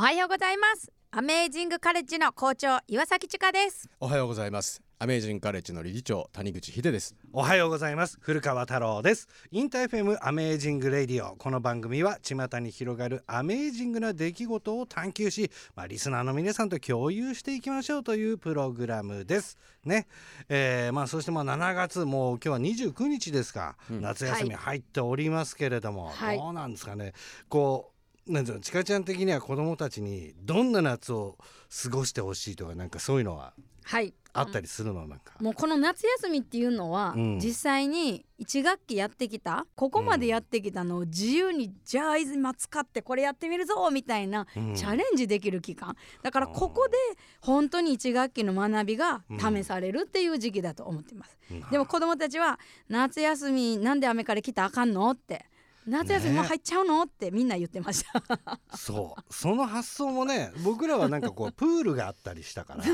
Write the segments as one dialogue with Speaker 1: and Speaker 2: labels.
Speaker 1: おはようございます。アメージングカレッジの校長岩崎千佳です。
Speaker 2: おはようございます。アメージングカレッジの理事長谷口秀です。
Speaker 3: おはようございます。古川太郎です。 InterFM アメージングレディオ。この番組は巷に広がるアメージングな出来事を探求し、まあ、リスナーの皆さんと共有していきましょうというプログラムです。ね。えー、まあそしてまあ7月もう今日は29日ですか、うん、夏休み入っておりますけれども、はい、どうなんですかね。こうなんていうのちかちゃん的には子供たちにどんな夏を過ごしてほしいとかなんかそういうのは
Speaker 1: はい。
Speaker 3: あったりするのなんか。
Speaker 1: もうこの夏休みっていうのは、うん、実際に1学期やってきたここまでやってきたのを自由に、じゃあ今使ってこれやってみるぞみたいな、チャレンジできる期間。だからここで本当に1学期の学びが試されるっていう時期だと思ってます、でも子どもたちは夏休みなんで雨から来たらあかんのって夏休みも入っちゃうの、ってみんな言ってました。
Speaker 3: そう。その発想もね僕らはなんかこう プールがあったりしたから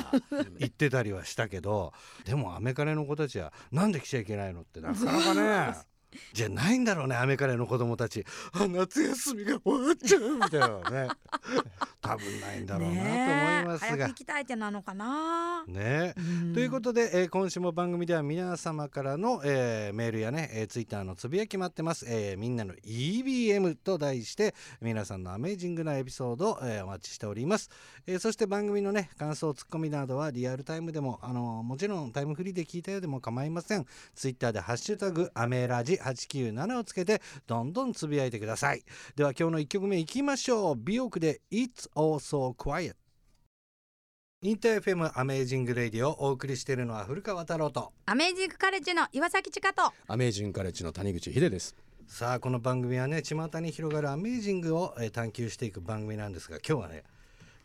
Speaker 3: 行ってたりはしたけどでもアメカレの子たちはなんで来ちゃいけないのってなかなかね じゃないんだろうねアメカレの子供たち。あ夏休みが終わっちゃうみたいなね。多分ないんだろうなと思いますが。
Speaker 1: 早く行きたいってなのかな。
Speaker 3: ね、ということで、えー、今週も番組では皆様からの、えー、メールやね、えー、ツイッターのつぶやき待ってます、えー、みんなの EBM と題して皆さんのアメージングなエピソード、えー、お待ちしております、えー、そして番組のね感想ツッコミなどはリアルタイムでもあのもちろんタイムフリーで聞いたようでも構いません。ツイッターでハッシュタグアメラジ897をつけてどんどんつぶやいてください。では今日の1曲目いきましょう。美容区で It's also quiet InterFM アメージングレディオをお送りしているのは古川太郎と。
Speaker 1: アメージングカレッジの岩崎千佳と。
Speaker 2: アメージングカレッジの谷口秀です。
Speaker 3: さあこの番組はね巷に広がるアメージングを、えー、探求していく番組なんですが今日はね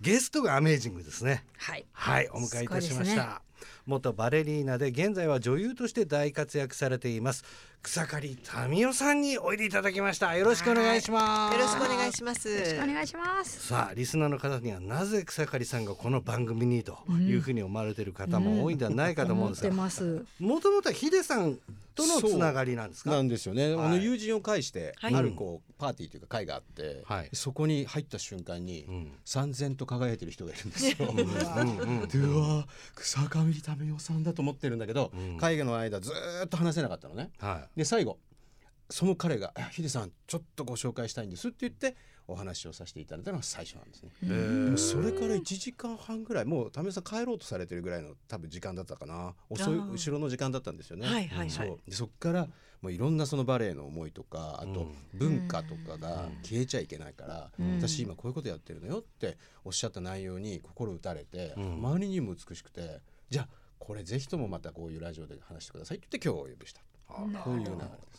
Speaker 3: ゲストがアメージングですね。
Speaker 1: はい。
Speaker 3: はいお迎えいたしました、元バレリーナで現在は女優として大活躍されています草刈民代さんにおいでいただきました。よろしくお願いします。
Speaker 4: よろしくお願いします。よ
Speaker 1: ろしくお願いします。
Speaker 3: さあリスナーの方にはなぜ草刈さんがこの番組にというふうに思われている方も多いんではないかと思うんですがもともとはヒデさんとのつながりなんですか？
Speaker 2: なんですよね、はい、あの友人を介して、あるこうパーティーというか会があって、はい、そこに入った瞬間に、うん、三千と輝いてる人がいるんですよ。うん。うん、でうわ草上民生さんだと思ってるんだけど、うん、会議の間ずっと話せなかったのね。はい、で最後その彼が「ヒデさんちょっとご紹介したいんです」って言ってお話をさせていただいたのが最初なんですね。でもそれから1時間半ぐらいもう為さん帰ろうとされてるぐらいの多分時間だったかな。遅い後ろの時間だったんですよね。はいはいはい、そう。でそっからもういろんなそのバレエの思いとかあと文化とかが消えちゃいけないから、うん、私今こういうことやってるのよっておっしゃった内容に心打たれて、うん、周りにも美しくてじゃあこれぜひともまたこういうラジオで話してくださいって言って今日お呼びした。こういう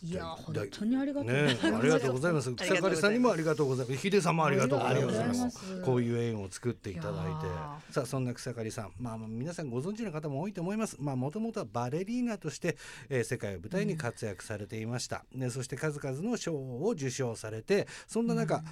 Speaker 1: いや本当にありがとう、
Speaker 3: ね、ありがとうございます。草刈さんにもありがとうございます。秀さんもありがとうございます。こういう縁を作っていただいて。さあそんな草刈さん。まあ皆さんご存知の方も多いと思います。まあもともとはバレリーナとして、えー、世界を舞台に活躍されていました、ね、そして数々の賞を受賞されてそんな中、うん。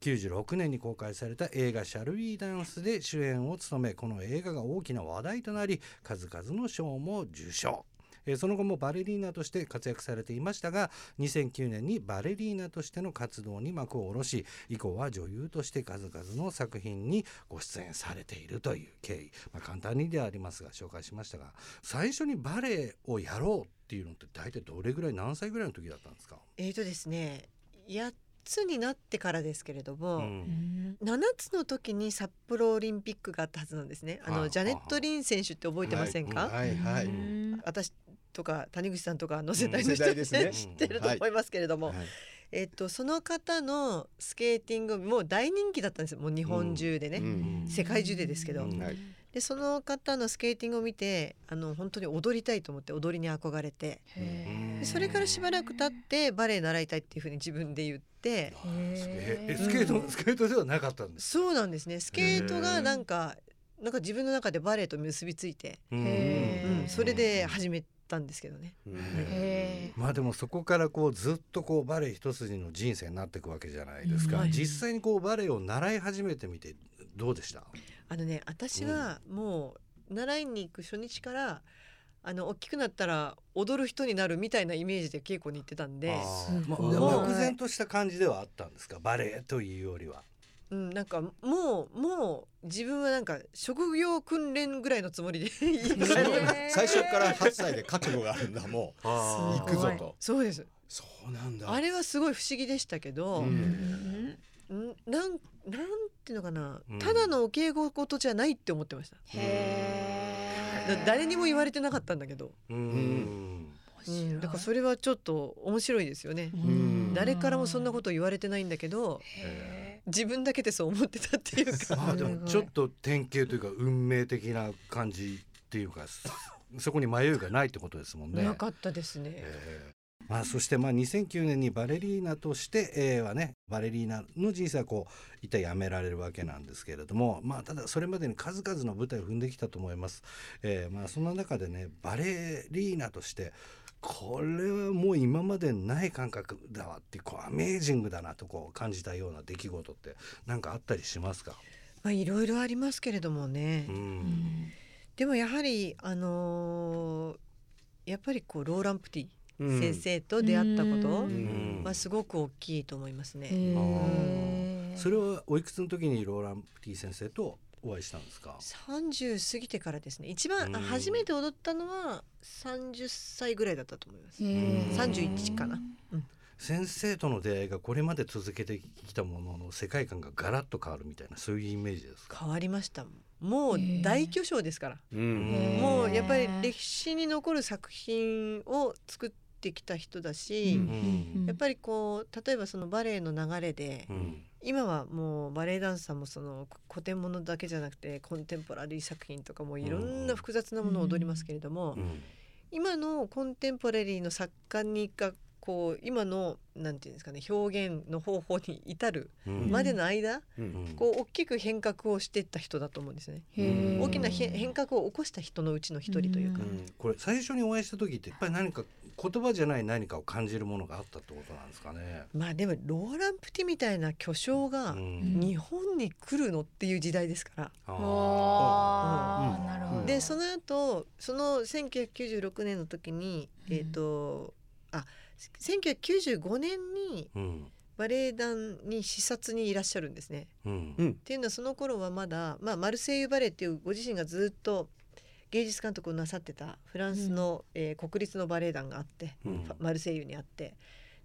Speaker 3: 96年に公開された映画「シャルウィーダンス」で主演を務めこの映画が大きな話題となり数々の賞も受賞えその後もバレリーナとして活躍されていましたが2009年にバレリーナとしての活動に幕を下ろし以降は女優として数々の作品にご出演されているという経緯、まあ、簡単にではありますが紹介しましたが最初にバレエをやろうっていうのって大体どれぐらい何歳ぐらいの時だったんですか？
Speaker 4: えーとですねやつになってからですけれども、うん、7つの時に札幌オリンピックがあったはずなんですね。あのジャネット・リン選手って覚えてませんか？はいはい、私とか谷口さんとかの世代の人、うんね、知ってると思いますけれども、はいはい、えっと、その方のスケーティングもう大人気だったんですよ。もう日本中でね、うん、世界中でですけど、うん。はい、でその方のスケーティングを見てあの本当に踊りたいと思って踊りに憧れて。それからしばらく経ってバレエ習いたいっていうふうに自分で言って。え。
Speaker 3: スケート、スケートではなかったんです
Speaker 4: そうなんですね。スケートがなんかなんか自分の中でバレエと結びついて、うん、それで始めたんですけどね。
Speaker 3: まあでもそこからこうずっとこうバレエ一筋の人生になっていくわけじゃないですか、うん、実際にこうバレエを習い始めてみてどうでした？
Speaker 4: あのね私はもう習いに行く初日からあの大きくなったら踊る人になるみたいなイメージで稽古に行ってたんで、
Speaker 3: まあ、漠然とした感じではあったんですか？バレエというよりは。
Speaker 4: うん、なんかもうもう自分はなんか職業訓練ぐらいのつもりで
Speaker 2: 最初から8歳で覚悟があるんだ。もう行くぞと。
Speaker 4: そうです。
Speaker 2: そうなんだ。
Speaker 4: あれはすごい不思議でしたけど、うん、なんなんていうのかな、うん、ただのお稽古事じゃないって思ってました。へえ誰にも言われてなかったんだけど。うん。うん、だからそれはちょっと面白いですよね。誰からもそんなこと言われてないんだけど自分だけでそう思ってたっていうか。
Speaker 3: あでもちょっと典型というか運命的な感じっていうかそこに迷いがないってことですもんね。
Speaker 4: なかったですね。
Speaker 3: まあ、そしてまあ2009年にバレリーナとして、えー、はねバレリーナの人生はこう一体やめられるわけなんですけれども、まあ、ただそれまでに数々の舞台を踏んできたと思います。えー、まあそんな中でねバレリーナとしてこれはもう今までない感覚だわってこうアメージングだなとこう感じたような出来事って何かあったりしますか？
Speaker 4: まあいろいろありますけれどもね、うん、でもやはりあのー、やっぱりこうローランプティ先生と出会ったことはすごく大きいと思いますね。
Speaker 3: それはおいくつの時にローランプティ先生とお会いしたんですか
Speaker 4: ？30過ぎてからですね。一番初めて踊ったのは30歳ぐらいだったと思います。31かな、
Speaker 3: うん、先生との出会いがこれまで続けてきたものの世界観がガラッと変わるみたいなそういうイメージですか？
Speaker 4: 変わりました。もう大巨匠ですから、もうやっぱり歴史に残る作品を作ってきた人だし、やっぱりこう例えばそのバレエの流れで、うん。今はもうバレエダンサーもその古典ものだけじゃなくてコンテンポラリー作品とかもいろんな複雑なものを踊りますけれども、今のコンテンポラリーの作家にがこう今のなんていうんですかね表現の方法に至るまでの間、うん、こう大きく変革をしていった人だと思うんですね。大きな変革を起こした人のうちの一人というか、うん、
Speaker 3: これ最初にお会いした時ってやっぱり何か言葉じゃない何かを感じるものがあったってことなんですかね。
Speaker 4: まあでもローランプティみたいな巨匠が日本に来るのっていう時代ですから。ああ、なるほど。でその後その1996年の時にえっ、ー、と、あ1995年に、バレエ団に視察にいらっしゃるんですね。うん、っていうのはその頃はまだ、まあ、マルセイユバレエっていうご自身がずっと芸術監督をなさってたフランスの、うん、えー、国立のバレエ団があって、うん、マルセイユにあって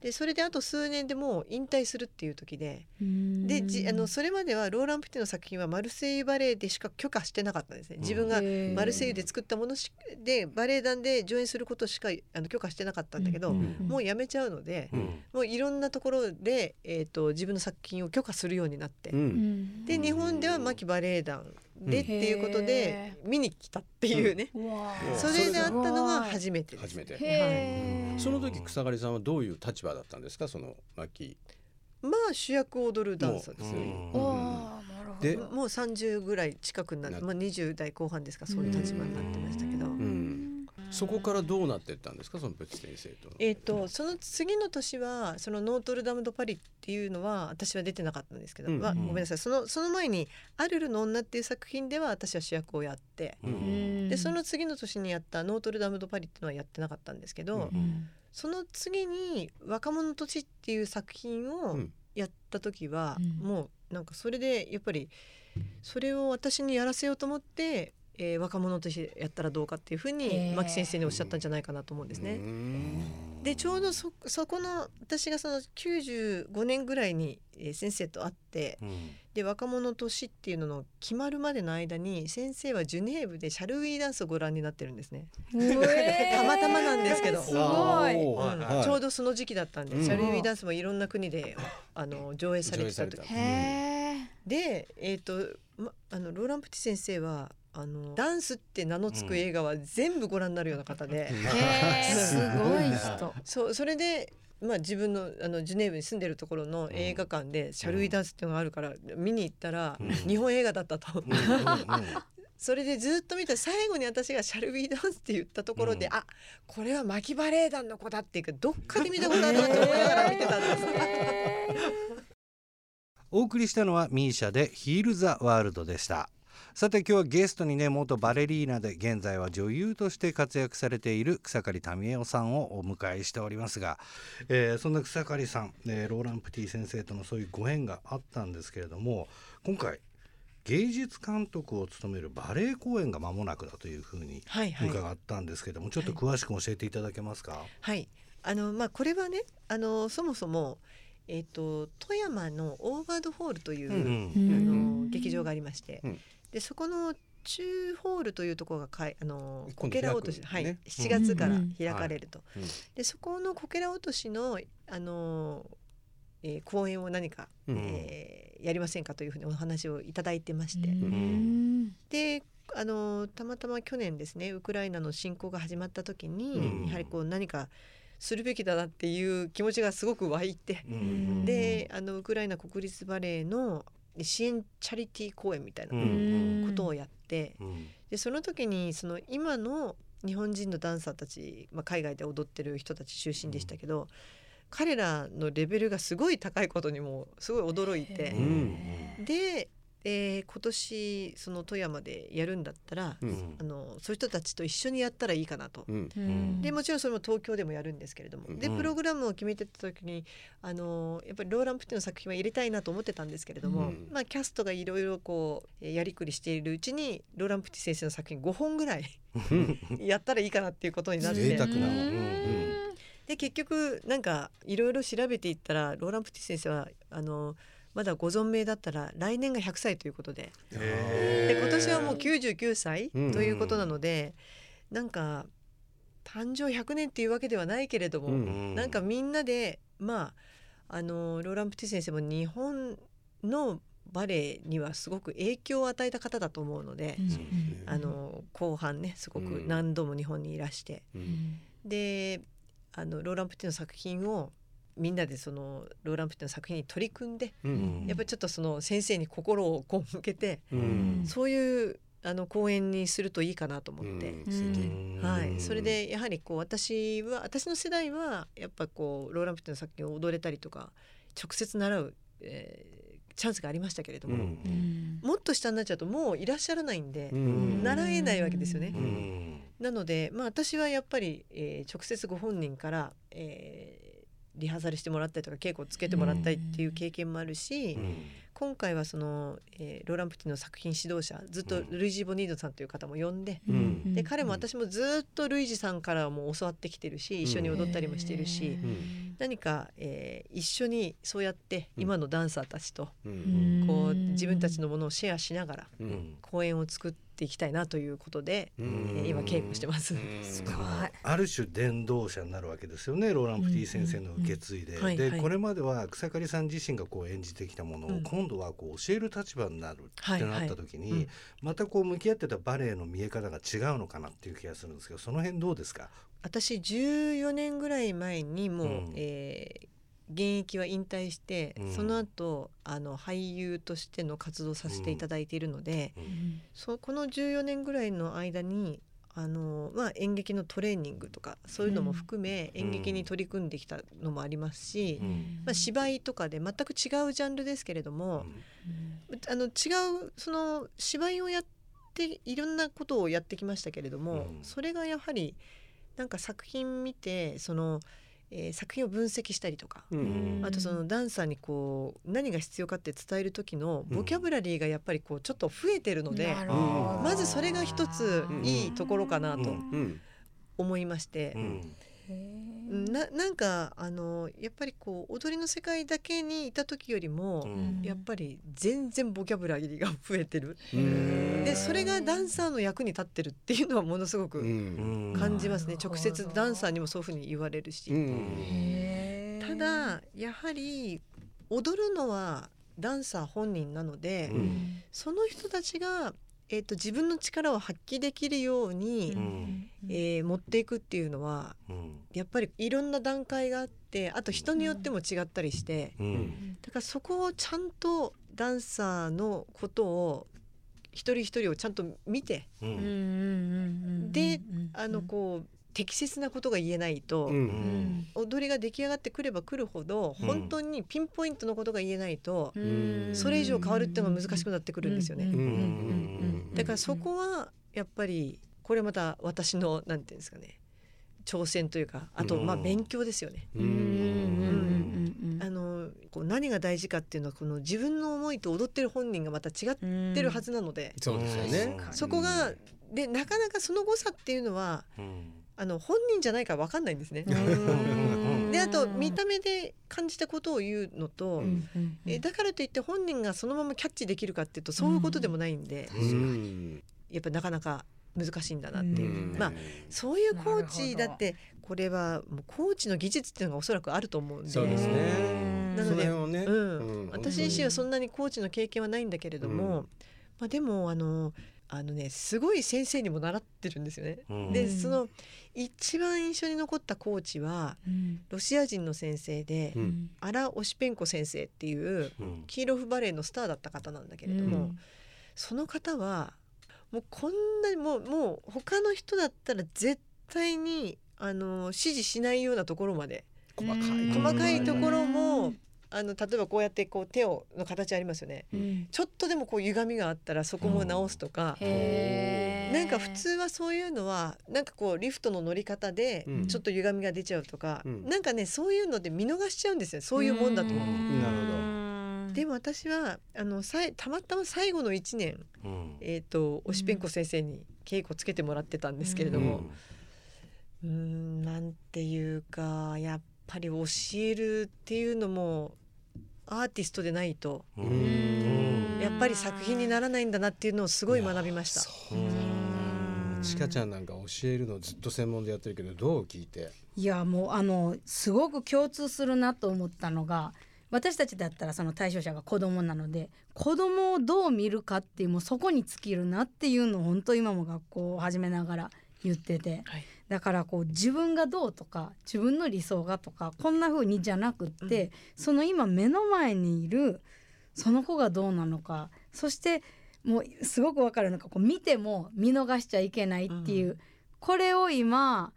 Speaker 4: でそれであと数年でもう引退するっていう時ででじあのそれまではローラン・プティの作品はマルセイユバレエでしか許可してなかったんですね。自分がマルセイユで作ったものしでバレエ団で上演することしかあの許可してなかったんだけど、もうやめちゃうので、もういろんなところで、えーと、自分の作品を許可するようになって、で日本では牧バレエ団でっていうことで見に来たっていうね、うん、それであったのは初めて
Speaker 2: 初めて、はい、その時草刈さんはどういう立場だったんですか？その牧。
Speaker 4: まあ主役を踊るダンサーですよ。ね、でもう30ぐらい近くなって、まあ、20代後半ですかそういう立場になってましたけど、
Speaker 2: そこからどうなっていったんですか？そのプチ先生と。
Speaker 4: えっ、とその次の年はそのノートルダム・ド・パリっていうのは私は出てなかったんですけど、うん、ごめんなさい。そのその前に「アルルの女」っていう作品では私は主役をやって、うん、でその次の年にやった「ノートルダム・ド・パリ」っていうのはやってなかったんですけど、うん、その次に「若者土地」っていう作品をやった時は、もうなんかそれでやっぱりそれを私にやらせようと思ってえー、若者としてやったらどうかっていうふうに牧先生におっしゃったんじゃないかなと思うんですね。でちょうどそそこの私がその95年ぐらいに、えー、先生と会って、うん、で若者年っていうのの決まるまでの間に先生はジュネーブでシャルウィーダンスをご覧になってるんですね。たまたまなんですけど。すごい、うん、ちょうどその時期だったんで、うん、シャルウィーダンスもいろんな国であの上映されてた時。でえっ、ー、と、ま、あのローラン・プティ先生はあのダンスって名の付く映画は全部ご覧になるような方で、
Speaker 1: うん、すごい人。
Speaker 4: そうそれでまあ、自分のあのジュネーブに住んでるところの映画館で「シャルウィダンス」っていうのがあるから見に行ったら日本映画だったと。それでずっと見た最後に私が「シャルウィダンス」って言ったところで、うん、あこれは牧キバレエ団の子だっていうかどっかで見たことあるなと思いながら見てたんです。
Speaker 3: お送りしたのはミーシャで「ヒール・ザ・ワールド」でした。さて今日はゲストにね元バレリーナで現在は女優として活躍されている草刈民代さんをお迎えしておりますが、えー、そんな草刈さん、えー、ローラン・プティ先生とのそういうご縁があったんですけれども今回芸術監督を務めるバレエ公演が間もなくだというふうに伺ったんですけども、はい。はい、ちょっと詳しく教えていただけますか？
Speaker 4: はい、あのまあこれはねあのそもそもえーと、富山のオーバードホールという、うん、あの劇場がありまして、うん、でそこの中ホールというところがかいあのこけら落とし、ね、はい、7月から開かれると、うん、でそこのこけら落としのあの、えー、公演を何か、うん、えー、やりませんかというふうにお話をいただいてまして、であのたまたま去年ですねウクライナの侵攻が始まった時に、やはりこう何かするべきだなっていう気持ちがすごく湧いて、であのウクライナ国立バレエの支援チャリティー公演みたいなことをやって、でその時にその今の日本人のダンサーたち、まあ、海外で踊ってる人たち中心でしたけど、彼らのレベルがすごい高いことにもすごい驚いて、でえー、今年その富山でやるんだったら、うん、あのそういう人たちと一緒にやったらいいかなと、うん、でもちろんそれも東京でもやるんですけれども、うん、でプログラムを決めてた時にあのやっぱりローラン・プティの作品は入れたいなと思ってたんですけれども、まあ、キャストがいろいろこうやりくりしているうちにローラン・プティ先生の作品5本ぐらい やったらいいかなっていうことになって。で結局なんかいろいろ調べていったらローラン・プティ先生はあのまだご存命だったら来年が100歳ということで。で今年はもう99歳ということなので、うんうん、なんか誕生100年っていうわけではないけれども、うんうん、なんかみんなでまああのローラン・プティ先生も日本のバレエにはすごく影響を与えた方だと思うので、うん、あの後半ねすごく何度も日本にいらして、うん、であのローラン・プティの作品をみんなでそのローラン・プティの作品に取り組んで、うん、やっぱりちょっとその先生に心をこう向けて、うん、そういうあの公演にするといいかなと思って、うん、はい、それでやはりこう私は私の世代はやっぱこうローラン・プティの作品を踊れたりとか直接習う、えー、チャンスがありましたけれども、うん、もっと下になっちゃうともういらっしゃらないんで、習えないわけですよね。なので、まあ、私はやっぱり、えー、直接ご本人から、えーリハーサルしてもらったりとか稽古をつけてもらったりっていう経験もあるし、うん、今回はその、えー、ローラン・プティの作品指導者ずっとルイジ・ボニードさんという方も呼んでうん、で彼も私もずっとルイジさんからも教わってきてるし一緒に踊ったりもしてるし、何か、えー、一緒にそうやって今のダンサーたちと、こう自分たちのものをシェアしながら公演を作って。っていきたいなということで、えー、今稽古してます。すごい。
Speaker 3: ある種伝道者になるわけですよね。ローランプティ先生の受け継いで、で、これまでは草刈さん自身がこう演じてきたものを、今度はこう教える立場になるってなった時に、またこう向き合ってたバレエの見え方が違うのかなっていう気がするんですけど、その辺どうですか？
Speaker 4: 私14年ぐらい前にもう、うん、えー現役は引退して、うん、その後あの俳優としての活動させていただいているので、うん、そこの14年ぐらいの間にあの、まあ、演劇のトレーニングとかそういうのも含め、演劇に取り組んできたのもありますし、まあ、芝居とかで全く違うジャンルですけれども、あの違うその芝居をやっていろんなことをやってきましたけれども、それがやはりなんか作品見てその。えー、作品を分析したりとか、うん、あとそのダンサーにこう何が必要かって伝える時のボキャブラリーがやっぱりこうちょっと増えてるので、うん、まずそれが一ついいところかなと思いまして。ななんかあのやっぱりこう踊りの世界だけにいた時よりも、うん、やっぱり全然ボキャブラリーが増えてる。でそれがダンサーの役に立ってるっていうのはものすごく感じますね。直接ダンサーにもそういうふうに言われるし。ただやはり踊るのはダンサー本人なので、うん、その人たちがえーと、自分の力を発揮できるように、うん、えー、持っていくっていうのは、うん、やっぱりいろんな段階があってあと人によっても違ったりして、うん、だからそこをちゃんとダンサーのことを一人一人をちゃんと見て、であのこう適切なことが言えないと、うん、踊りが出来上がってくればくるほど本当にピンポイントのことが言えないと、それ以上変わるっていうのが難しくなってくるんですよね。だからそこはやっぱりこれまた私のなんていうんですかね挑戦というかあとまあ勉強ですよね。あのこう何が大事かっていうのはこの自分の思いと踊ってる本人がまた違ってるはずなので、
Speaker 2: そうですよね。
Speaker 4: そこがでなかなかその誤差っていうのは、あの本人じゃないから分かんないんですね。であと見た目で感じたことを言うのと、えだからといって本人がそのままキャッチできるかっていうとそういうことでもないんで、やっぱなかなか難しいんだなっていう、まあそういうコーチだってこれはもうコーチの技術っていうのがおそらくあると思うんで。
Speaker 2: そうですね。
Speaker 4: なので、ね。うん、私自身はそんなにコーチの経験はないんだけれども、まあ、でもあのあのねすごい先生にも習ってるんですよね。でその一番印象に残ったコーチは、ロシア人の先生で、アラ・オシペンコ先生っていうキーロフバレーのスターだった方なんだけれども、その方はもうこんなにもうもう他の人だったら絶対にあの指示しないようなところまで細かい。細かいところもあの例えばこうやってこう手をの形ありますよね、うん、ちょっとでもこう歪みがあったらそこも直すとか、うん、なんか普通はそういうのはなんかこうリフトの乗り方でちょっと歪みが出ちゃうとか、うん、なんかねそういうので見逃しちゃうんですよ。そういうもんだと思う。なるほど。でも私はあのさたまたま最後の1年、うん、えーと、おしぺんこ先生に稽古つけてもらってたんですけれども。うんなんていうかやっぱり教えるっていうのもアーティストでないとやっぱり作品にならないんだなっていうのをすごい学びました。
Speaker 2: ちかちゃんなんか教えるのずっと専門でやってるけどどう聞いて？
Speaker 1: いやもうあのすごく共通するなと思ったのが私たちだったらその対象者が子供なので子供をどう見るかっていうもうそこに尽きるなっていうのを本当今も学校を始めながら言ってて、はい、だからこう自分がどうとか自分の理想がとかこんな風にじゃなくって、うん、その今目の前にいるその子がどうなのかそしてもうすごくわかるのかこう見ても見逃しちゃいけないっていう、うん、これを今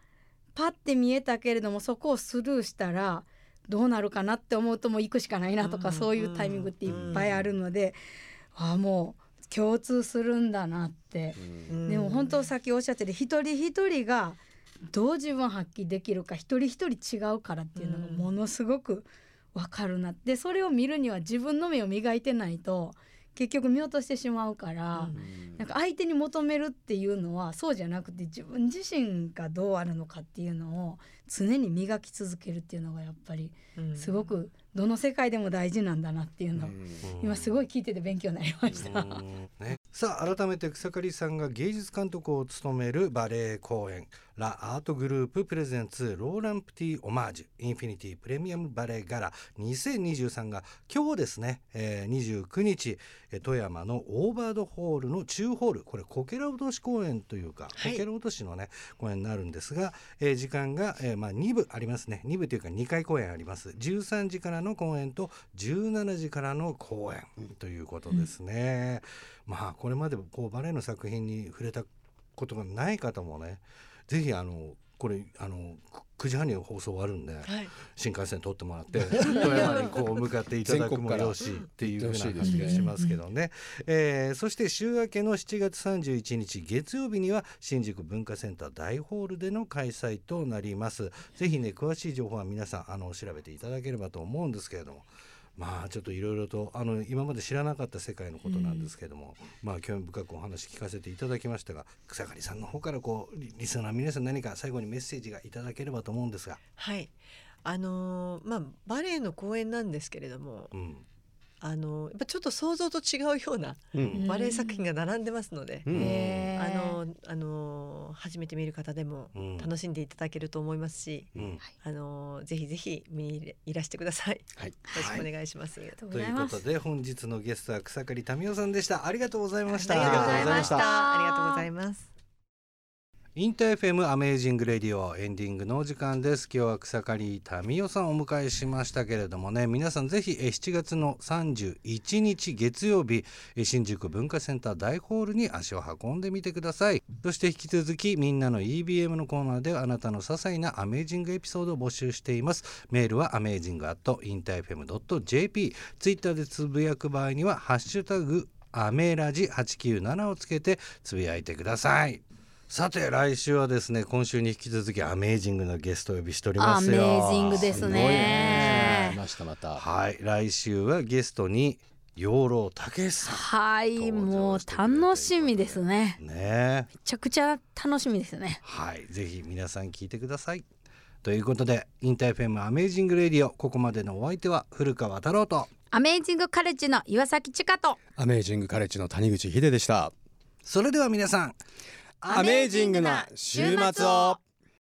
Speaker 1: パッて見えたけれどもそこをスルーしたらどうなるかなって思うともう行くしかないなとか、そういうタイミングっていっぱいあるので、ああもう共通するんだなって、でも本当さっきおっしゃってる一人一人がどう自分発揮できるか一人一人違うからっていうのがものすごく分かるな。ってそれを見るには自分の目を磨いてないと結局見落としてしまうから、うん、なんか相手に求めるっていうのはそうじゃなくて自分自身がどうあるのかっていうのを常に磨き続けるっていうのがやっぱりすごくどの世界でも大事なんだなっていうのを今すごい聞いてて勉強になりました。
Speaker 3: ね、さあ改めて草刈さんが芸術監督を務めるバレエ公演。ラ・アートグループプレゼンツローランプティオマージュ。インフィニティプレミアムバレエガラ。2023が今日ですね、えー、29日富山のオーバードホールの中ホール。これこけら落とし公演というか、はい、こけら落としのね公演になるんですが、えー、時間が、えー、まあ2部ありますね。2部というか2回公演あります。13時からの公演と17時からの公演ということですね、うん、まあこれまでこうバレエの作品に触れたことがない方もねぜひあのこれあの9時半に放送終わるんで、はい、新幹線通ってもらって 富山にこう向かっていただくもよしっていうふうな感じがしますけどね、えー、そして週明けの7月31日月曜日には新宿文化センター大ホールでの開催となります。ぜひね詳しい情報は皆さんあの調べていただければと思うんですけれどもまあちょっといろいろとあの今まで知らなかった世界のことなんですけども、うん、まあ興味深くお話聞かせていただきましたが草刈さんの方からこうリスナー皆さん何か最後にメッセージがいただければと思うんですが。
Speaker 4: はいあのー、まあバレエの公演なんですけれども、うん、あのやっぱちょっと想像と違うようなバレエ作品が並んでますので、うん、あのあの初めて見る方でも楽しんでいただけると思いますし、うん、あのぜひぜひ見にいらしてください。はい、よろしくお願いします。はい、
Speaker 3: ということで本日のゲストは草刈民代さんでした。ありがとうございました。
Speaker 4: ありがとうございました。ありがとうございます。
Speaker 3: InterFM アメージングレディオエンディングのお時間です。今日は草刈民代さんをお迎えしましたけれどもね皆さんぜひ7月の31日月曜日新宿文化センター大ホールに足を運んでみてください。そして引き続きみんなの EBM のコーナーではあなたの些細なアメージングエピソードを募集しています。メールはアメージングアット InterFM .jp ツイッターでつぶやく場合にはハッシュタグアメラジ897をつけてつぶやいてください。さて来週はですね今週に引き続きアメージングなゲストを呼びしておりますよ。
Speaker 1: アメージングですね。
Speaker 2: ね。ましたまた。
Speaker 3: はい来週はゲストに養老たけしさん
Speaker 1: はいもう楽しみですね。
Speaker 3: ね。
Speaker 1: めちゃくちゃ楽しみですね。
Speaker 3: はいぜひ皆さん聞いてください。ということで InterFM アメージングレディオここまでのお相手は古川太郎と。
Speaker 1: アメージングカレッジの岩崎千佳と。
Speaker 2: アメージングカレッジの谷口秀でした。
Speaker 3: それでは皆さん
Speaker 2: アメージングな週末を。